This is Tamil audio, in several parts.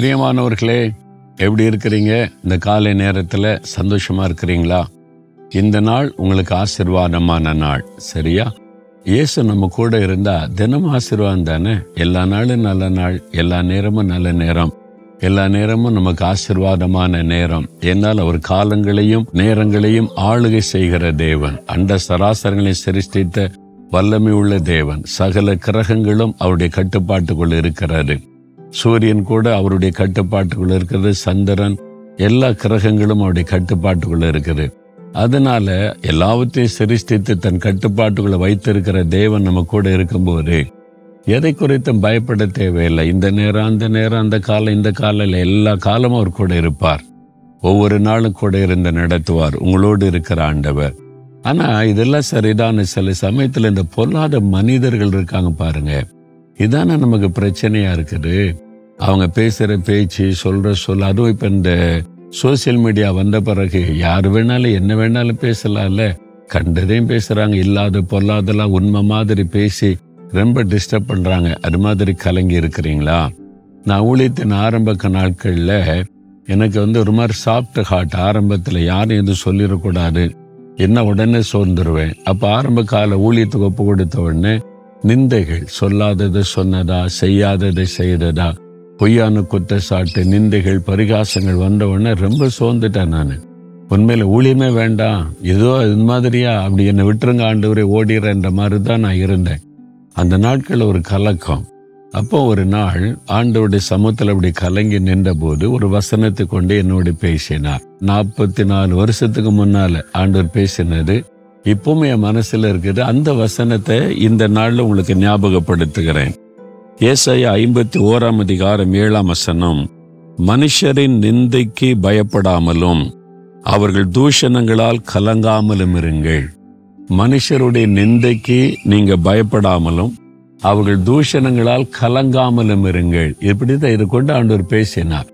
பிரியமானவர்களே எப்படி இருக்கிறீங்க? இந்த காலை நேரத்தில் சந்தோஷமா இருக்கிறீங்களா? இந்த நாள் உங்களுக்கு ஆசீர்வாதமான நாள் சரியா? இயேசு நம்ம கூட இருந்தா தினம் ஆசீர்வாதம் தானே? எல்லா நாளும் நல்ல நாள் எல்லா நேரமும் நல்ல நேரம். எல்லா நேரமும் நமக்கு ஆசிர்வாதமான நேரம். என்னால் அவர் காலங்களையும் நேரங்களையும் ஆளுகை செய்கிற தேவன் அண்ட சராசரங்களை சிருஷ்டித்த வல்லமை உள்ள தேவன். சகல கிரகங்களும் அவருடைய கட்டுப்பாட்டுக்குள் இருக்கிறாரு சூரியன் கூட அவருடைய கட்டுப்பாட்டுக்குள்ள இருக்கிறது சந்திரன் எல்லா கிரகங்களும் அவருடைய கட்டுப்பாட்டுக்குள்ள இருக்குது. அதனால எல்லாவற்றையும் சிருஷ்டித்து தன் கட்டுப்பாட்டுக்குள்ள வைத்திருக்கிற தேவன் நம்ம கூட இருக்கும்போது எதை குறித்தும் பயப்பட தேவையில்லை. இந்த நேரம் அந்த நேரம் அந்த காலம் இந்த காலம் எல்லா காலமும் அவர் கூட இருப்பார். ஒவ்வொரு நாளும் கூட இருந்து நடத்துவார். உங்களோடு இருக்கிற ஆண்டவர். ஆனா இதெல்லாம் சரிதான சில சமயத்தில் இந்த பொல்லாத மனிதர்கள் இருக்காங்க பாருங்க. இதானே நமக்கு பிரச்சனையா இருக்குது? அவங்க பேசுகிற பேச்சு சொல்ற சொல் அதுவும் இப்போ இந்த சோசியல் மீடியா வந்த பிறகு யார் வேணாலும் என்ன வேணாலும் பேசலாம்ல? கண்டதையும் பேசுகிறாங்க இல்லாத பொல்லாதெல்லாம் உண்மை மாதிரி பேசி ரொம்ப டிஸ்டர்ப் பண்ணுறாங்க அது மாதிரி கலங்கி இருக்கிறீங்களா? நான் ஊழியத்தின் ஆரம்ப நாட்களில் எனக்கு வந்து ஒரு மாதிரி சாஃப்ட் ஹார்ட் ஆரம்பத்தில் யாரும் எதுவும் சொல்லிடக்கூடாது. என்ன உடனே சோர்ந்துருவேன். அப்போ ஆரம்ப கால ஊழியத்துக்கு ஒப்பு கொடுத்த உடனே நிந்தைகள் சொல்லாததை சொன்னதா செய்யாததை செய்ததா பொய்யான குற்றச்சாட்டு நிந்தைகள் பரிகாசங்கள் வந்தவுடனே ரொம்ப சோர்ந்துட்டேன் நான். உண்மையில் ஊழியமே வேண்டாம். ஏதோ இது மாதிரியா அப்படி என்னை விட்டுருங்க ஆண்டவரே ஓடிடுறன்ற மாதிரி தான் நான் இருந்தேன். அந்த நாட்களில் ஒரு கலக்கம். அப்போ ஒரு நாள் ஆண்டவருடைய சமூகத்தில் அப்படி கலங்கி நின்ற போது ஒரு வசனத்தை கொண்டு என்னோடு பேசினார். நாற்பத்தி நாலு வருஷத்துக்கு முன்னால் ஆண்டவர் பேசினது இப்பவுமே என் மனசில் இருக்குது. அந்த வசனத்தை இந்த நாளில் உங்களுக்கு ஞாபகப்படுத்துகிறேன். ஏசாய ஐம்பத்தி ஓராம் அதிகாரம் ஏழாம் வசனம் மனுஷரின் நிந்தைக்கு பயப்படாமலும் அவர்கள் தூஷணங்களால் கலங்காமலும் இருங்கள். மனுஷருடைய நிந்தைக்கு நீங்க பயப்படாமலும் அவர்கள் தூஷணங்களால் கலங்காமலும் இருங்கள். இப்படிதான் இது கொண்டு ஆண்டவர் பேசினார்.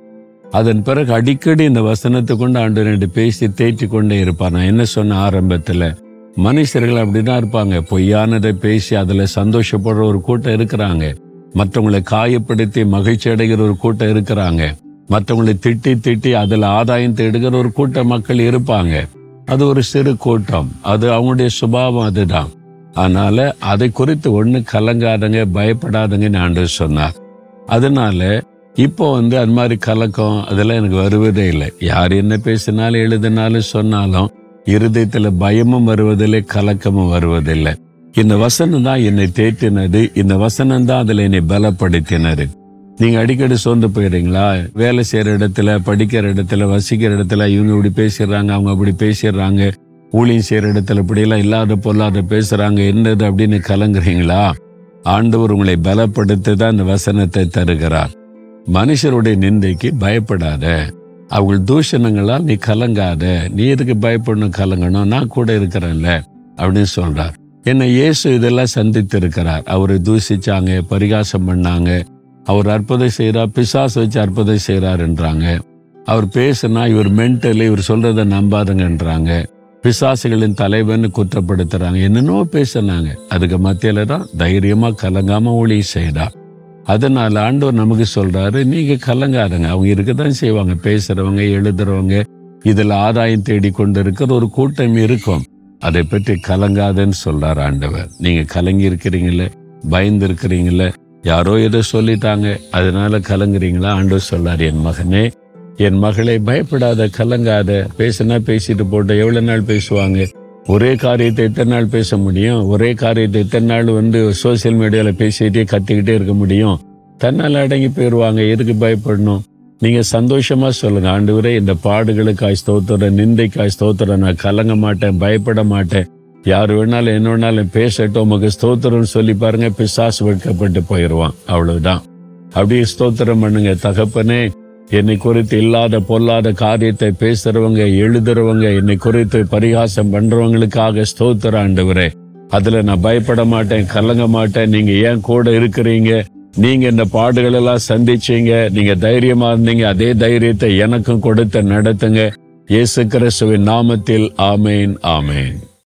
அதன் பிறகு அடிக்கடி இந்த வசனத்தை கொண்டு ஆண்டவர் என்று பேசி தேற்றி கொண்டே இருப்பார். நான் என்ன சொன்ன ஆரம்பத்துல? மனுஷர்கள் அப்படிதான் இருப்பாங்க. பொய்யானதை பேசி அதில் சந்தோஷப்படுற ஒரு கூட்டம் இருக்கிறாங்க. மற்றவங்களை காயப்படுத்தி மகிழ்ச்சி அடைகிற ஒரு கூட்டம் இருக்கிறாங்க. மற்றவங்களை திட்டி திட்டி அதில் ஆதாயம் தேடுகிற ஒரு கூட்ட மக்கள் இருப்பாங்க. அது ஒரு சிறு கூட்டம். அது அவங்களுடைய சுபாவம் அதுதான். அதனால அதை குறித்து ஒன்று கலங்காதங்க பயப்படாதங்கன்னு நான் சொன்னார். அதனால இப்போ வந்து அது மாதிரி கலக்கம் அதெல்லாம் எனக்கு வருவதே இல்லை. யார் என்ன பேசினாலும் எழுதினாலும் சொன்னாலும் இருதயத்துல பயமும் வருவதில்லை கலக்கமும் வருவதில்லை. இந்த வசனம் தான் என்னை தேற்றினது. இந்த வசனம் தான் அதுல என்னை பலப்படுத்தினது. நீங்க அடிக்கடி சோர்ந்து போயிடுறீங்களா? வேலை செய்யற இடத்துல படிக்கிற இடத்துல வசிக்கிற இடத்துல இவங்க இப்படி பேசிடுறாங்க அவங்க அப்படி பேசிடுறாங்க. ஊழியம் செய்யற இடத்துல இப்படியெல்லாம் இல்லாத பொல்லாத பேசுறாங்க. என்னது அப்படின்னு கலங்குறீங்களா? ஆண்டவர் உங்களை பலப்படுத்த தான் இந்த வசனத்தை தருகிறார். மனுஷருடைய நிந்தைக்கு பயப்படாத. அவள் தூஷணங்களால் நீ கலங்காத. நீ எதுக்கு பயப்படணும் கலங்கணும்? நான் கூட இருக்கிறேன்ல அப்படின்னு சொல்றார். என்ன இயேசு இதெல்லாம் சந்தித்து இருக்கிறார் அவரை தூசிச்சாங்க பரிகாசம் பண்ணாங்க. அவர் அற்புதம் செய்கிறார் பிசாசு வச்சு அற்புதம் செய்கிறாருன்றாங்க அவர் பேசுனா இவர் மென்டலி இவர் சொல்கிறத நம்பாதுங்கன்றாங்க. பிசாசுகளின் தலைவன் குற்றப்படுத்துறாங்க. என்னென்னோ பேசுனாங்க. அதுக்கு மத்தியில தான் தைரியமா கலங்காம ஒளி செய்தார். அதனால ஆண்டவர் நமக்கு சொல்றாரு நீங்க கலங்காதங்க. அவங்க இருக்கதான் செய்வாங்க. பேசுறவங்க எழுதுறவங்க இதுல ஆதாயம் தேடி கொண்டு இருக்கிற ஒரு கூட்டம் இருக்கும். அதை பற்றி கலங்காதன்னு சொல்றார் ஆண்டவர். நீங்க கலங்கி இருக்கிறீங்களே பயந்து இருக்கிறீங்களே யாரோ ஏதோ சொல்லிட்டாங்க. அதனால கலங்குறீங்களா? ஆண்டவர் சொல்றார் என் மகனே என் மகளை பயப்படாத கலங்காத. பேசினா பேசிட்டு போட்டோம் எவ்வளவு நாள் பேசுவாங்க? ஒரே காரியத்தை எத்தனை நாள் பேச முடியும்? ஒரே காரியத்தை எத்தனை நாள் வந்து சோசியல் மீடியாவில் பேசிக்கிட்டே கத்திக்கிட்டே இருக்க முடியும்? தன்னால் அடங்கி போயிடுவாங்க எதுக்கு பயப்படணும்? நீங்கள் சந்தோஷமாக சொல்லுங்கள் ஆண்டு வரை இந்த பாடுகளுக்காய் ஸ்தோத்திரம் நிந்தைக்காய் ஸ்தோத்திரம். நான் கலங்க மாட்டேன் பயப்பட மாட்டேன். யார் வேணாலும் என்ன வேணாலும் பேசட்டும். உமக்கு ஸ்தோத்திரம் சொல்லி பாருங்க. பிசாசு வெட்கப்பட்டு போயிடுவான் அவ்வளவுதான். அப்படியே ஸ்தோத்திரம் பண்ணுங்க. தகப்பனே என்னை குறித்து இல்லாத பொல்லாத காரியத்தை பேசுறவங்க எழுதுறவங்க என்னை குறித்து பரிகாசம் பண்றவங்களுக்காக ஸ்தோத்திர ஆண்டவரே. அதுல நான் பயப்பட மாட்டேன் கலங்க மாட்டேன். நீங்க ஏன் கூட இருக்கிறீங்க? நீங்க இந்த பாடுகள் எல்லாம் சந்திச்சீங்க. நீங்க தைரியமா இருந்தீங்க. அதே தைரியத்தை எனக்கும் கொடுத்து நடத்துங்க. இயேசு கிறிஸ்துவின் நாமத்தில் ஆமேன் ஆமேன்.